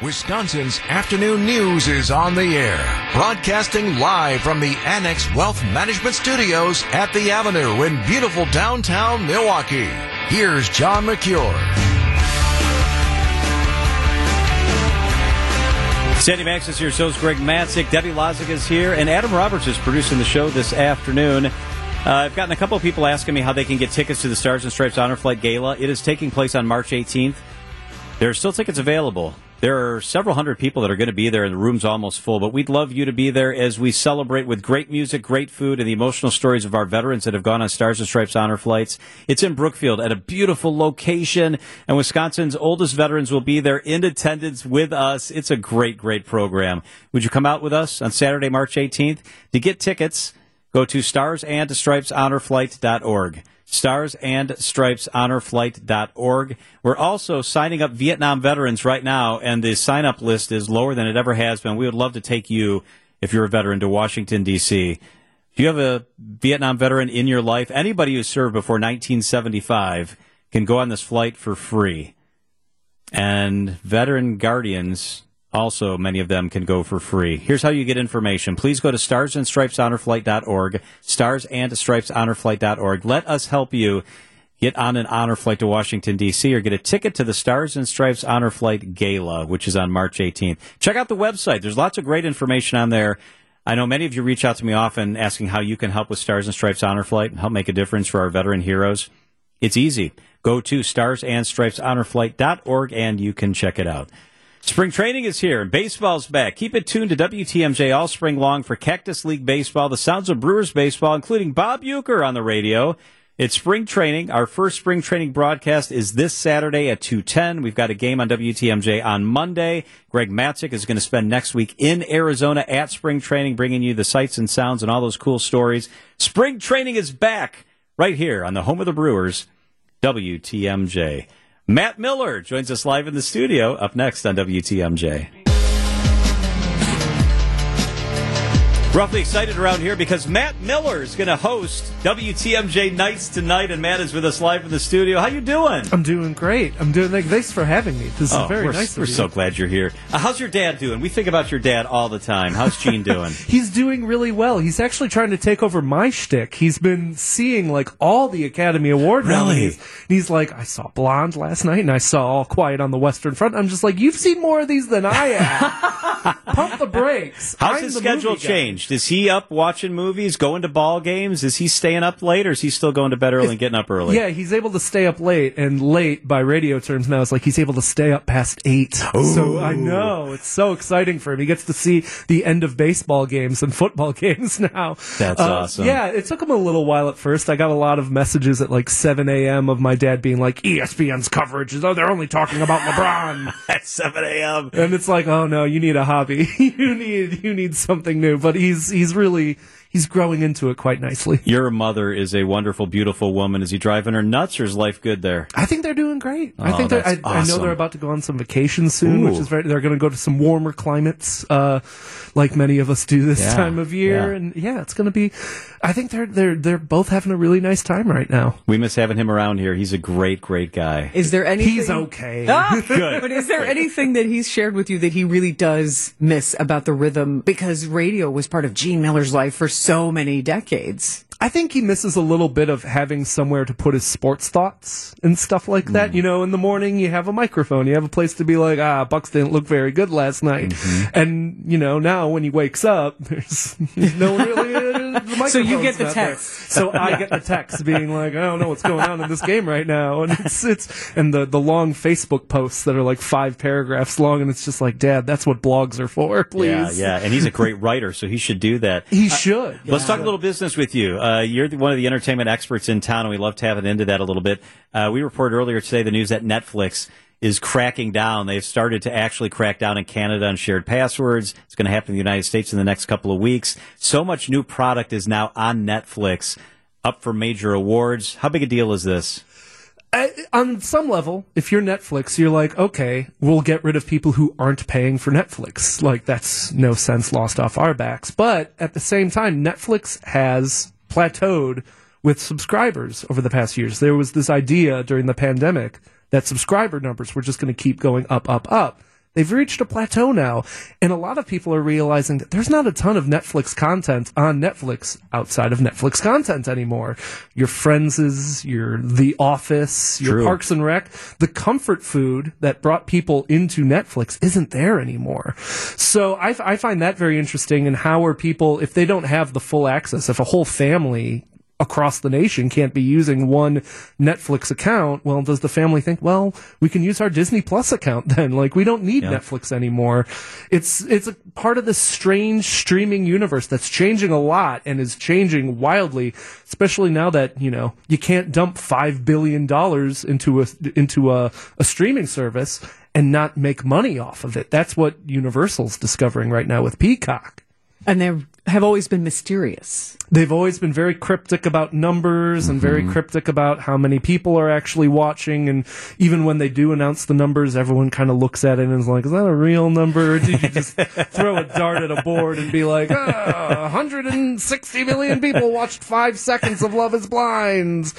Wisconsin's afternoon news is on the air, broadcasting live from the Annex Wealth Management Studios at the Avenue in beautiful downtown Milwaukee. Here's John Mercure. Sandy Maxx is here, so is Greg Matzek. Debbie Lozic is here, and Adam Roberts is producing the show this afternoon. Uh, I've gotten a couple of people asking me how they can get tickets to the Stars and Stripes Honor Flight Gala. It is taking place on March 18th. There are still tickets available. There are several hundred people that are going to be there, and the room's almost full. But we'd love you to be there as we celebrate with great music, great food, and the emotional stories of our veterans that have gone on Stars and Stripes honor flights. It's in Brookfield at a beautiful location, and Wisconsin's oldest veterans will be there in attendance with us. It's a great, great program. Would you come out with us on Saturday, March 18th? To get tickets, go to starsandstripeshonorflight.org starsandstripeshonorflight.org. We're also signing up Vietnam veterans right now, and the sign up list is lower than it ever has been. We would love to take you, if you're a veteran, to Washington, D.C. If you have a Vietnam veteran in your life, anybody who served before 1975 can go on this flight for free. And veteran guardians also, many of them can go for free. Here's how you get information. Please go to starsandstripeshonorflight.org, starsandstripeshonorflight.org. Let us help you get on an honor flight to Washington, D.C., or get a ticket to the Stars and Stripes Honor Flight Gala, which is on March 18th. Check out the website. There's lots of great information on there. I know many of you reach out to me often asking how you can help with Stars and Stripes Honor Flight and help make a difference for our veteran heroes. It's easy. Go to starsandstripeshonorflight.org and you can check it out. Spring training is here and baseball's back. Keep it tuned to WTMJ all spring long for Cactus League baseball, the sounds of Brewers baseball, including Bob Uecker on the radio. It's spring training. Our first spring training broadcast is this Saturday at 2:10. We've got a game on WTMJ on Monday. Greg Matzek is going to spend next week in Arizona at spring training, bringing you the sights and sounds and all those cool stories. Spring training is back right here on the home of the Brewers, WTMJ. Matt Mueller joins us live in the studio up next on WTMJ. Roughly excited around here because Matt Mueller is going to host WTMJ Nights tonight, and Matt is with us live in the studio. How you doing? I'm doing great. I'm doing. Like, thanks for having me. This is Oh, very we're, nice. We're you. so glad you're here. Uh, how's your dad doing? We think about your dad all the time. How's Gene doing? He's doing really well. He's actually trying to take over my shtick. He's been seeing like all the Academy Award Really? nominees. And he's like, I saw Blonde last night, and I saw All Quiet on the Western Front. I'm just like, you've seen more of these than I have. Pump the brakes. How's I'm his schedule changed? Is he up watching movies, going to ball games? Is he staying up late, or is he still going to bed early and getting up early? Yeah, he's able to stay up late, and late by radio terms now, it's like he's able to stay up past eight. So I know it's so exciting for him. He gets to see the end of baseball games and football games now. That's Uh, awesome. Yeah, it took him a little while at first. I got a lot of messages at like 7 a.m. of my dad being like, "E "ESPN's coverage is oh, they're only talking about LeBron." At 7 a.m. and it's like, "Oh no, you need a hobby. you need you need something new." But he's he's really he's growing into it quite nicely. Your mother is a wonderful, beautiful woman. Is he driving her nuts, or is life good there? I think they're doing great. I Oh, think they're, I, that's I know they're about to go on some vacation soon, which is very. They're going to go to some warmer climates, uh, like many of us do this Yeah, time of year. yeah. And yeah, it's going to be. I think they're they're they're both having a really nice time right now. We miss having him around here. He's a great, great guy. Is there anything? He's okay. Ah, Good. But is there anything that he's shared with you that he really does miss about the rhythm? Because radio was part of Gene Mueller's life for so many decades. I think he misses a little bit of having somewhere to put his sports thoughts and stuff like that. You know, in the morning you have a microphone, you have a place to be like, ah, Bucks didn't look very good last night, and you know now when he wakes up, there's no really. Uh, the So you get the not there. text. So I get the text being like, I don't know what's going on in this game right now, and it's it's and the the long Facebook posts that are like five paragraphs long, and it's just like, Dad, that's what blogs are for, please. Yeah, yeah, and he's a great writer, so he should do that. He should. Let's talk a little business with you. Uh, you're one of the entertainment experts in town, and we love to have it into that a little bit. Uh, we reported earlier today the news that Netflix is cracking down. They've started to actually crack down in Canada on shared passwords. It's going to happen in the United States in the next couple of weeks. So much new product is now on Netflix, up for major awards. How big a deal is this? I, on some level, if you're Netflix, you're like, okay, we'll get rid of people who aren't paying for Netflix. Like, that's no sense lost off our backs. But at the same time, Netflix has plateaued with subscribers over the past years. There was this idea during the pandemic that subscriber numbers were just going to keep going up, up, up. They've reached a plateau now. And a lot of people are realizing that there's not a ton of Netflix content on Netflix outside of Netflix content anymore. Your Friends' your The Office, your True. Parks and Rec, the comfort food that brought people into Netflix isn't there anymore. So I, I find that very interesting. And how are people, if they don't have the full access, if a whole family across the nation can't be using one Netflix account, well, does the family think, well, we can use our Disney Plus account then? Like, we don't need Netflix anymore. It's, it's a part of this strange streaming universe that's changing a lot and is changing wildly, especially now that, you know, you can't dump $5 billion into a, into a, a streaming service and not make money off of it. That's what Universal's discovering right now with Peacock. And they have always been mysterious. They've always been very cryptic about numbers and very cryptic about how many people are actually watching. And even when they do announce the numbers, everyone kind of looks at it and is like, is that a real number? Or did you just throw a dart at a board and be like, ah, 160 million people watched five seconds of Love is Blind?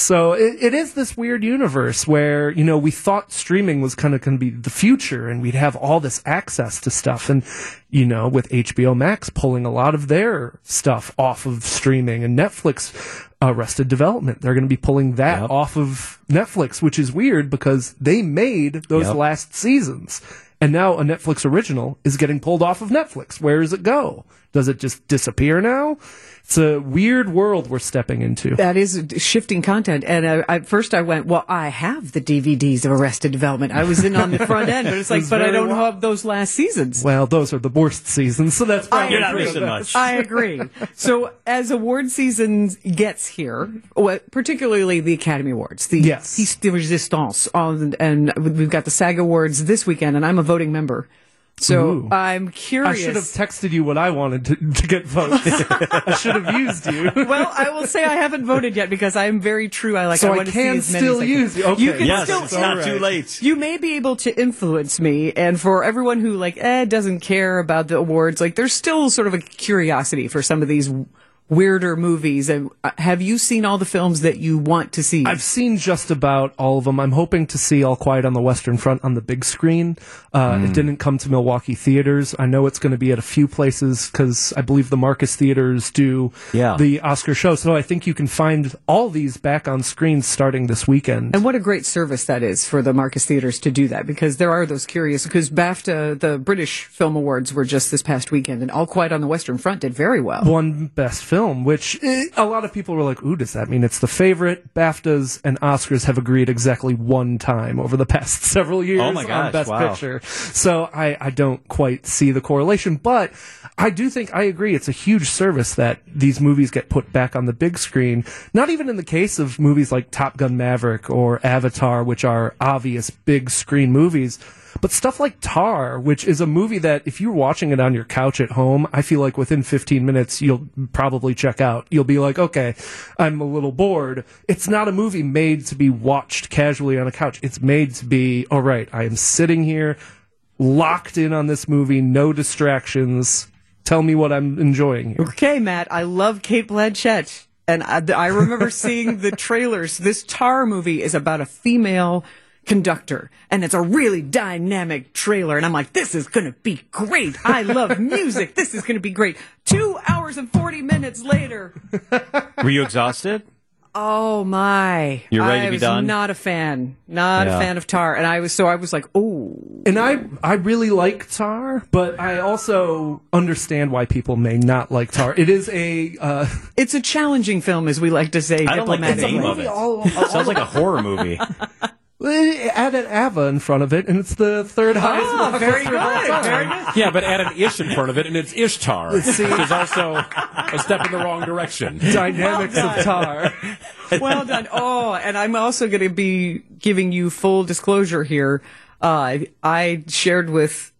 So it, it is this weird universe where, you know, we thought streaming was kind of going to be the future and we'd have all this access to stuff. And, you know, with HBO Max pulling a lot of their stuff off of streaming and Netflix uh, Arrested Development, they're going to be pulling that Yep. off of Netflix, which is weird because they made those Yep. last seasons. And now a Netflix original is getting pulled off of Netflix. Where does it go? Does it just disappear now? It's a weird world we're stepping into. That is shifting content. And uh, at first I went, well, I have the DVDs of Arrested Development. I was in on the front end, but it's like, was but I don't well- have those last seasons. Well, those are the worst seasons, so that's probably You're not true. missing much. I agree. So as award season gets here, well, particularly the Academy Awards, the Yes. Piece de Resistance, on, and we've got the SAG Awards this weekend, and I'm a voting member. So Ooh. I'm curious. I should have texted you what I wanted to, to get votes. I should have used you. well, I will say I haven't voted yet because I am very true. I like. So I I want to can see as many still as I use can. you. Okay. You can Yes, still. it's not all too late. You may be able to influence me, and for everyone who like eh, doesn't care about the awards, like there's still sort of a curiosity for some of these weirder movies. And uh, have you seen all the films that you want to see? I've seen just about all of them. I'm hoping to see All Quiet on the Western Front on the big screen. Uh, Hmm. It didn't come to Milwaukee theaters. I know it's going to be at a few places because I believe the Marcus theaters do Yeah. the Oscar show. So I think you can find all these back on screens starting this weekend. and what a great service that is for the Marcus Theaters to do that because there are those curious because BAFTA, the British Film Awards, were just this past weekend, and All Quiet on the Western Front did very well. won best film, which eh, a lot of people were like, "Ooh, does that mean it's the favorite?" BAFTAs and Oscars have agreed exactly one time over the past several years Oh my gosh, on Best wow. Picture. So I, I don't quite see the correlation, but I do think I agree. It's a huge service that these movies get put back on the big screen. Not even in the case of movies like Top Gun Maverick or Avatar, which are obvious big screen movies. But stuff like Tar, which is a movie that if you're watching it on your couch at home, I feel like within 15 minutes you'll probably check out. You'll be like, okay, I'm a little bored. It's not a movie made to be watched casually on a couch. It's made to be, all right, I am sitting here locked in on this movie, no distractions. Tell me what I'm enjoying here. Okay, Matt, I love Cate Blanchett. And I, I remember seeing the trailers. This Tar movie is about a female conductor, and it's a really dynamic trailer. And I'm like, this is going to be great. I love music. This is going to be great. Two hours and 40 minutes later. Were you exhausted? Oh my. You're ready I to be was done? not a fan. Not Yeah. a fan of Tar. And I was, so I was like, oh. And I, I really like Tar, but I also understand why people may not like Tar. It is a, uh, It's a challenging film, as we like to say I don't like the name of it. all- Sounds like a horror movie. add an Ava in front of it, and it's the third highest. Oh, very blockbuster of all good. Very good. Yeah, but add an ish in front of it, and it's Ishtar, which is also a step in the wrong direction. Dynamics of Tar. well done. Oh, and I'm also going to be giving you full disclosure here. Uh, I shared with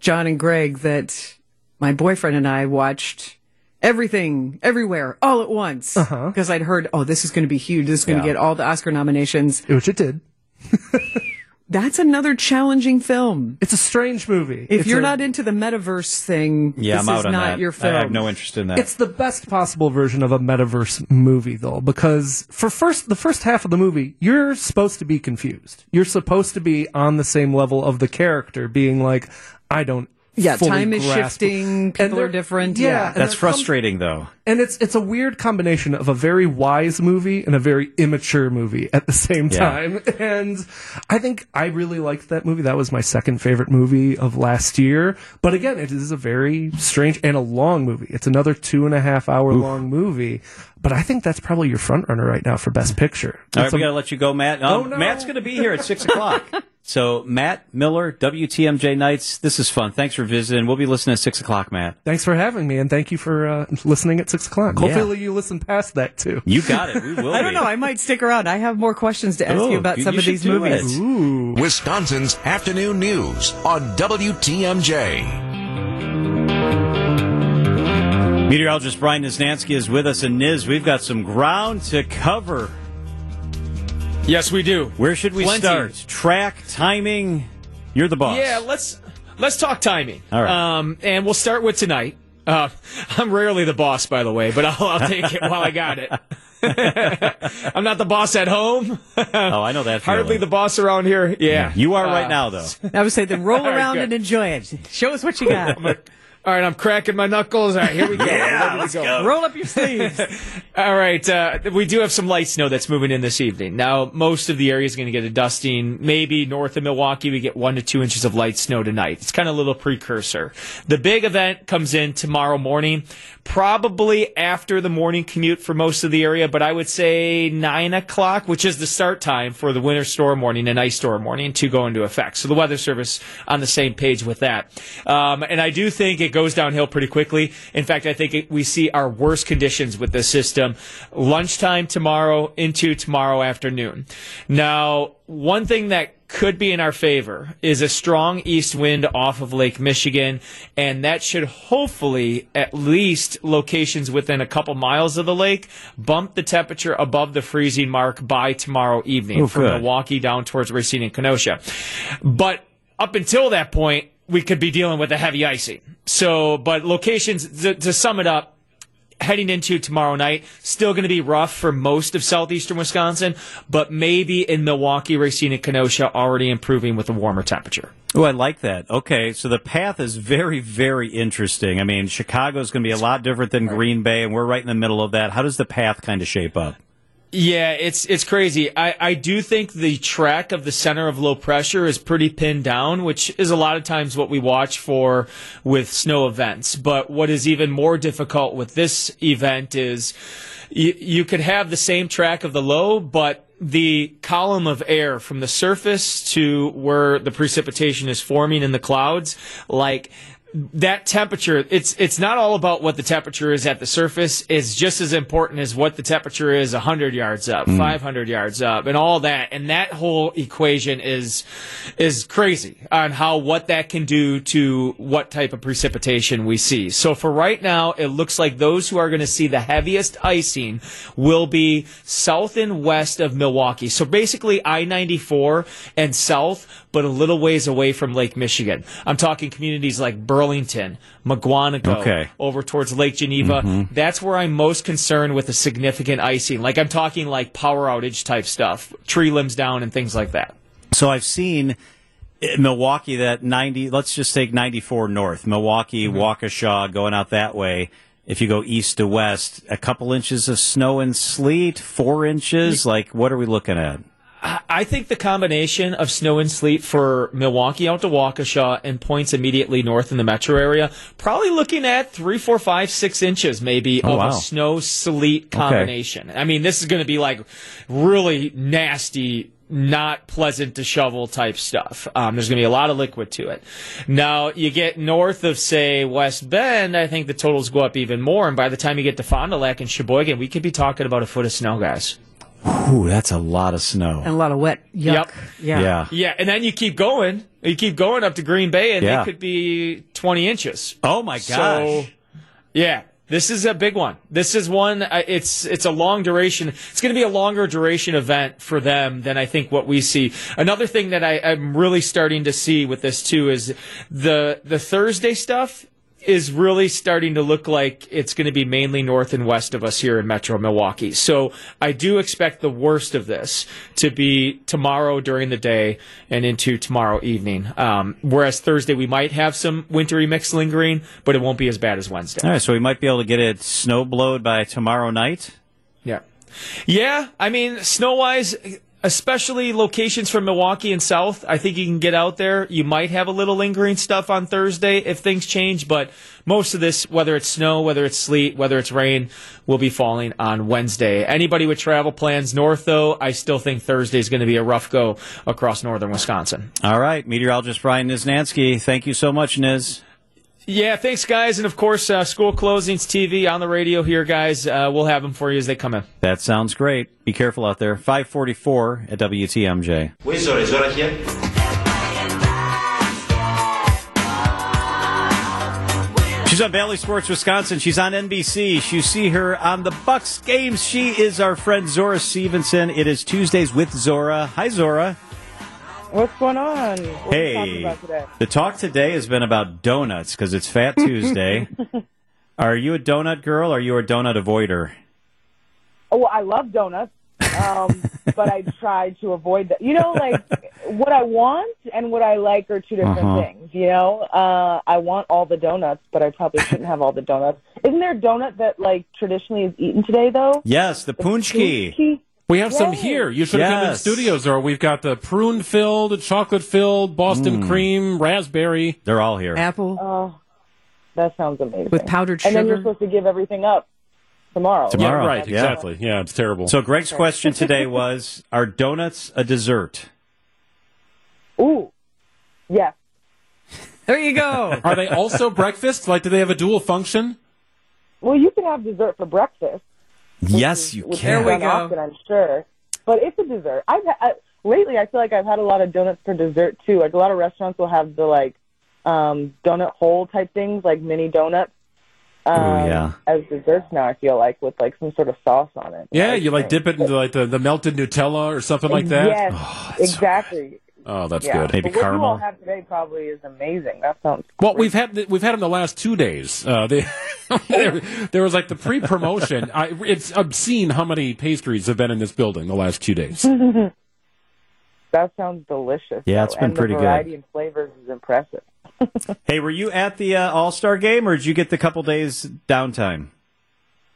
John and Greg that my boyfriend and I watched everything, everywhere, all at once. Because I'd heard, oh, this is going to be huge. This is going to Yeah. get all the Oscar nominations. Which it did. That's another challenging film. It's a strange movie. If It's you're a- not into the metaverse thing, Yeah, this I'm out is on not that. your film. I have no interest in that. It's the best possible version of a metaverse movie, though, because for first the first half of the movie, you're supposed to be confused. You're supposed to be on the same level of the character, being like, I don't. Yeah, time is grasp- shifting, people are different, Yeah, yeah. That's frustrating, though. and it's it's a weird combination of a very wise movie and a very immature movie at the same Yeah. time. And I think I really liked that movie. That was my second favorite movie of last year. But again, it is a very strange and a long movie. It's another two and a half hour long movie. But I think that's probably your front runner right now for Best Picture. All right, It's we a- got to let you go, Matt. Um, Oh, no. Matt's going to be here at 6 o'clock. So, Matt Mueller, WTMJ Nights, this is fun. Thanks for visiting. We'll be listening at 6 o'clock, Matt. Thanks for having me, and thank you for uh, listening at six o'clock. Yeah. Hopefully, you listen past that too. You got it. We will I don't be. know. I might stick around. I have more questions to ask Oh, you about you- some you of these movies. it. Wisconsin's afternoon news on WTMJ. Meteorologist Brian Niznansky is with us. And Niz, we've got some ground to cover. Yes, we do. Where should we Plenty. start? Track, timing? You're the boss. Yeah, let's let's talk timing. All right. Um, and we'll start with tonight. Uh, I'm rarely the boss, by the way, but I'll, I'll take it while I got it. I'm not the boss at home. Oh, I know that. Hardly feeling. the boss around here. Yeah, You are Uh, right now, though. I would say then roll around good. and enjoy it. Show us what you got. All right, I'm cracking my knuckles. All right, here we go. yeah, let's go. roll up your sleeves. All right, uh, we do have some light snow that's moving in this evening. Now, most of the area is going to get a dusting. Maybe north of Milwaukee, we get one to two inches of light snow tonight. It's kind of a little precursor. The big event comes in tomorrow morning, probably after the morning commute for most of the area, but I would say nine o'clock, which is the start time for the winter storm warning and ice storm warning to go into effect. So the Weather Service on the same page with that. Um, and I do think it goes downhill pretty quickly. In fact, I think it, we see our worst conditions with this system lunchtime tomorrow into tomorrow afternoon. Now, one thing that could be in our favor is a strong east wind off of Lake Michigan, and that should hopefully, at least locations within a couple miles of the lake, bump the temperature above the freezing mark by tomorrow evening Oh, from good. Milwaukee down towards Racine and Kenosha. But up until that point, we could be dealing with a heavy icing. So, but locations, to, to sum it up, heading into tomorrow night, still going to be rough for most of southeastern Wisconsin, but maybe in Milwaukee, Racine, and Kenosha already improving with a warmer temperature. Oh, I like that. Okay, so the path is very, very interesting. I mean, Chicago is going to be a lot different than Green Bay, and we're right in the middle of that. How does the path kind of shape up? Yeah, it's it's crazy. I, I do think the track of the center of low pressure is pretty pinned down, which is a lot of times what we watch for with snow events. But what is even more difficult with this event is you, you could have the same track of the low, but the column of air from the surface to where the precipitation is forming in the clouds, like that temperature it's it's not all about what the temperature is at the surface. It's just as important as what the temperature is 100 yards up hmm. 500 yards up and all that. And that whole equation is is crazy on how what that can do to what type of precipitation we see. So for right now it looks like those who are going to see the heaviest icing will be south and west of Milwaukee. So basically I-94 and south but a little ways away from Lake Michigan. I'm talking communities like Burlington, Mukwonago, Okay. over towards Lake Geneva. Mm-hmm. That's where I'm most concerned with a significant icing. Like I'm talking like power outage type stuff, tree limbs down and things like that. So I've seen in Milwaukee that 90, let's just take 94 north, Milwaukee, mm-hmm. Waukesha, going out that way. If you go east to west, a couple inches of snow and sleet, four inches. Like, what are we looking at? I think the combination of snow and sleet for Milwaukee out to Waukesha and points immediately north in the metro area, probably looking at three, four, five, six inches maybe Oh, of wow. a snow sleet combination. I mean, this is going to be like really nasty. Not pleasant to shovel type stuff. Um, there's going to be a lot of liquid to it. Now you get north of say West Bend, I think the totals go up even more. And by the time you get to Fond du Lac and Sheboygan, we could be talking about a foot of snow, guys. Ooh, that's a lot of snow. and a lot of wet yuck. Yep. Yeah. yeah. Yeah, and then you keep going. You keep going up to Green Bay, and Yeah. they could be 20 inches. Oh my gosh. So, yeah. This is a big one. This is one. Uh, it's it's a long duration. It's going to be a longer duration event for them than I think what we see. Another thing that I, I'm really starting to see with this too is the the Thursday stuff is really starting to look like it's going to be mainly north and west of us here in Metro Milwaukee. So I do expect the worst of this to be tomorrow during the day and into tomorrow evening. Um, whereas Thursday we might have some wintry mix lingering, but it won't be as bad as Wednesday. All right, so we might be able to get it snow blowed by tomorrow night. Yeah. Yeah, I mean, snow wise, especially locations from Milwaukee and south. I think you can get out there. You might have a little lingering stuff on Thursday if things change, but most of this, whether it's snow, whether it's sleet, whether it's rain, will be falling on Wednesday. Anybody with travel plans north, though, I still think Thursday is going to be a rough go across northern Wisconsin. All right, meteorologist Brian Niznansky, thank you so much, Niz. Yeah, thanks, guys. And of course, uh, school closings TV on the radio here, guys. Uh, we'll have them for you as they come in. That sounds great. Be careful out there. 544 at WTMJ. Oui, Zora, Zora here. She's on Bally Sports Wisconsin. She's on NBC. You see her on the Bucks games. She is our friend Zora Stephenson. It is Tuesdays with Zora. Hi, Zora. What's going on? What hey, the talk today has been about donuts because it's Fat Tuesday. are you a donut girl? or Are you a donut avoider? Oh, well, I love donuts, um, but I try to avoid that. You know, like what I want and what I like are two different uh-huh. things. You know, uh, I want all the donuts, but I probably shouldn't have all the donuts. Isn't there a donut that like traditionally is eaten today, though? Yes, the, the paczki. We have Yay. some here. You should have yes. come in studios, or we've got the prune filled, chocolate filled, Boston mm. cream, raspberry. They're all here. Apple. Oh, that sounds amazing. With powdered sugar. And then you're supposed to give everything up tomorrow. Tomorrow, yeah, right? Exactly. Yeah, it's terrible. So Greg's okay. question today was: Are donuts a dessert? Ooh, yes. There you go. Are they also breakfast? Like, do they have a dual function? Well, you can have dessert for breakfast. Yes, you can. There we go. Often, I'm sure, but it's a dessert. I've I, lately I feel like I've had a lot of donuts for dessert too. Like a lot of restaurants will have the like um donut hole type things, like mini donuts. Um, Ooh, yeah. As desserts now, I feel like with like some sort of sauce on it. Yeah, you like dip it into like the, the melted Nutella or something like that. Yes, oh, exactly. Oh, that's yeah. good. Maybe but caramel. What you all have today probably is amazing. That sounds. Well, great. we've had we've had them the last two days. Uh, they, there, there, was like the pre-promotion. I, it's obscene how many pastries have been in this building the last two days. that sounds delicious. Yeah, though. it's been and pretty the variety good. and flavors is impressive. hey, were you at the uh, All Star game, or did you get the couple days downtime?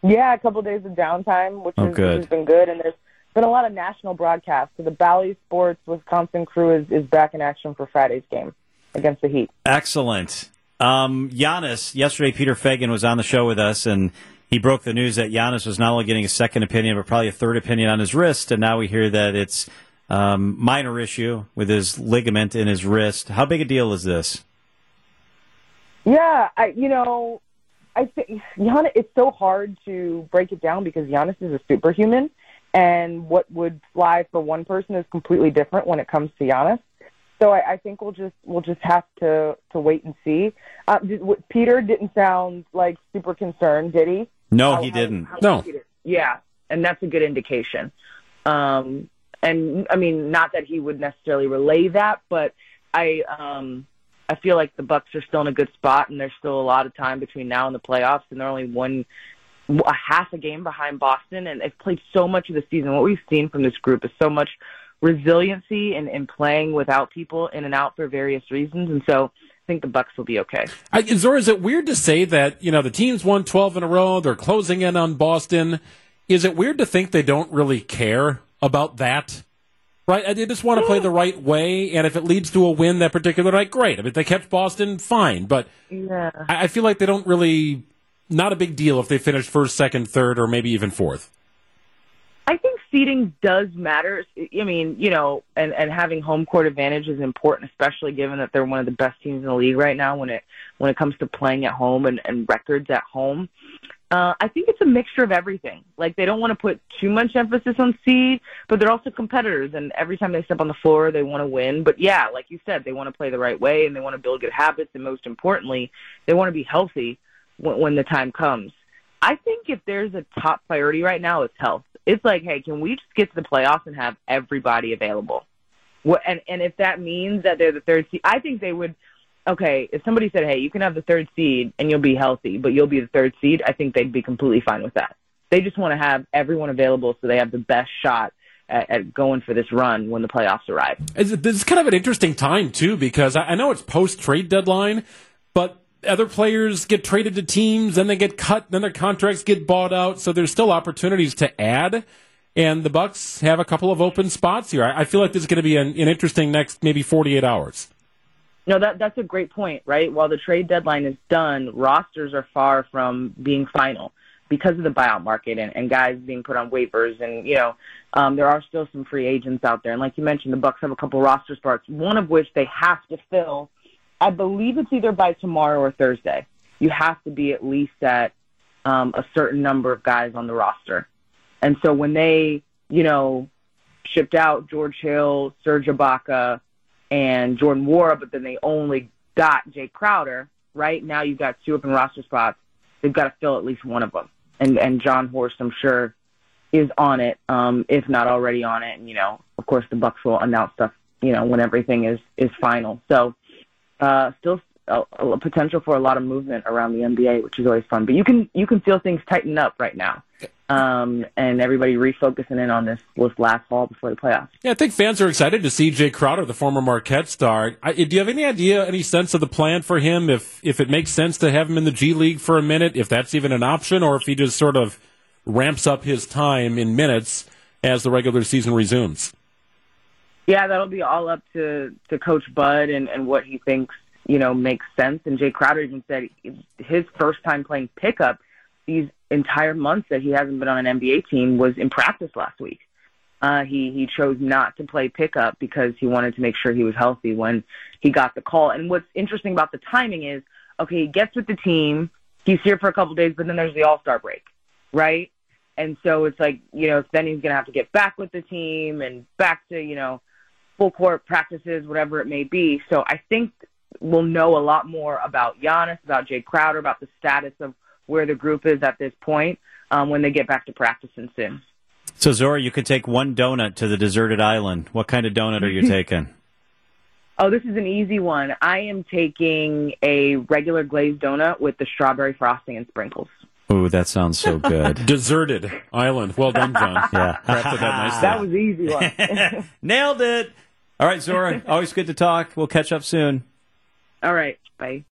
Yeah, a couple days of downtime, which, oh, is, good. which has been good, and there's been a lot of national broadcasts. So the Bally Sports Wisconsin crew is, is back in action for Friday's game against the Heat. Excellent. Um, Giannis, yesterday Peter Feigin was on the show with us, and he broke the news that Giannis was not only getting a second opinion, but probably a third opinion on his wrist, and now we hear that it's um, minor issue with his ligament in his wrist. How big a deal is this? Yeah, I you know, I think Giannis. It's so hard to break it down because Giannis is a superhuman, and what would fly for one person is completely different when it comes to Giannis. So I, I think we'll just we'll just have to to wait and see. Uh, did, what, Peter didn't sound like super concerned, did he? No, how, he didn't. How, how no. Yeah, and that's a good indication. Um, and I mean, not that he would necessarily relay that, but I um, I feel like the Bucks are still in a good spot, and there's still a lot of time between now and the playoffs, and they're only one a half a game behind Boston, and they've played so much of the season. What we've seen from this group is so much resiliency and, in playing without people in and out for various reasons, and so I think the Bucks will be okay. I, Zora, is it weird to say that you know the teams won 12 in a row? They're closing in on Boston. Is it weird to think they don't really care about that? Right, they just want to play the right way, and if it leads to a win that particular night, great. I mean, if they kept Boston, fine. But yeah. I, I feel like they don't really not a big deal if they finish first, second, third, or maybe even fourth. I think seeding does matter. I mean, you know, and and having home court advantage is important, especially given that they're one of the best teams in the league right now when it when it comes to playing at home and, and records at home. Uh, I think it's a mixture of everything. Like they don't want to put too much emphasis on seed, but they're also competitors, and every time they step on the floor, they want to win. But yeah, like you said, they want to play the right way, and they want to build good habits, and most importantly, they want to be healthy when, when the time comes. I think if there's a top priority right now, it's health. It's like, hey, can we just get to the playoffs and have everybody available? What, and and if that means that they're the third seed, I think they would. Okay, if somebody said, hey, you can have the third seed and you'll be healthy, but you'll be the third seed, I think they'd be completely fine with that. They just want to have everyone available so they have the best shot at, at going for this run when the playoffs arrive. It's, this is kind of an interesting time too because I, I know it's post trade deadline, but other players get traded to teams, then they get cut, then their contracts get bought out. So there's still opportunities to add, and the Bucks have a couple of open spots here. I, I feel like this is going to be an, an interesting next maybe 48 hours. No, that that's a great point, right? While the trade deadline is done, rosters are far from being final because of the buyout market and, and guys being put on waivers and you know um, there are still some free agents out there and like you mentioned the bucks have a couple roster spots one of which they have to fill i believe it's either by tomorrow or thursday. You have to be at least at um, a certain number of guys on the roster. And so when they you know shipped out george hill serge ibaka and jordan Nwora, but then they only got jae crowder right? Now you've got two open roster spots. They've got to fill at least one of them. And and Jon Horst, I'm sure, is on it, um, if not already on it. And you know, of course, the Bucks will announce stuff, you know, when everything is is final. So, uh, still a, a potential for a lot of movement around the NBA, which is always fun. But you can you can feel things tighten up right now. Um, and everybody refocusing in on this this last fall before the playoffs. Yeah, I think fans are excited to see Jae Crowder, the former Marquette star. I, do you have any idea, any sense of the plan for him? If if it makes sense to have him in the G League for a minute, if that's even an option, or if he just sort of ramps up his time in minutes as the regular season resumes? Yeah, that'll be all up to to Coach Bud and and what he thinks you know makes sense. And Jae Crowder even said his first time playing pickup these entire months that he hasn't been on an NBA team was in practice last week. Uh, he he chose not to play pickup because he wanted to make sure he was healthy when he got the call. And what's interesting about the timing is, okay, he gets with the team, he's here for a couple of days, but then there's the All Star break, right? And so it's like, you know, then he's gonna have to get back with the team and back to you know full court practices, whatever it may be. So I think we'll know a lot more about Giannis, about Jae Crowder, about the status of where the group is at this point um, when they get back to practicing soon. So, Zora, you could take one donut to the deserted island. What kind of donut are you taking? Oh, this is an easy one. I am taking a regular glazed donut with the strawberry frosting and sprinkles. Ooh, that sounds so good. Deserted island. Well done, John. yeah. That nicely. That was easy one. Nailed it. All right, Zora, always good to talk. We'll catch up soon. All right. Bye.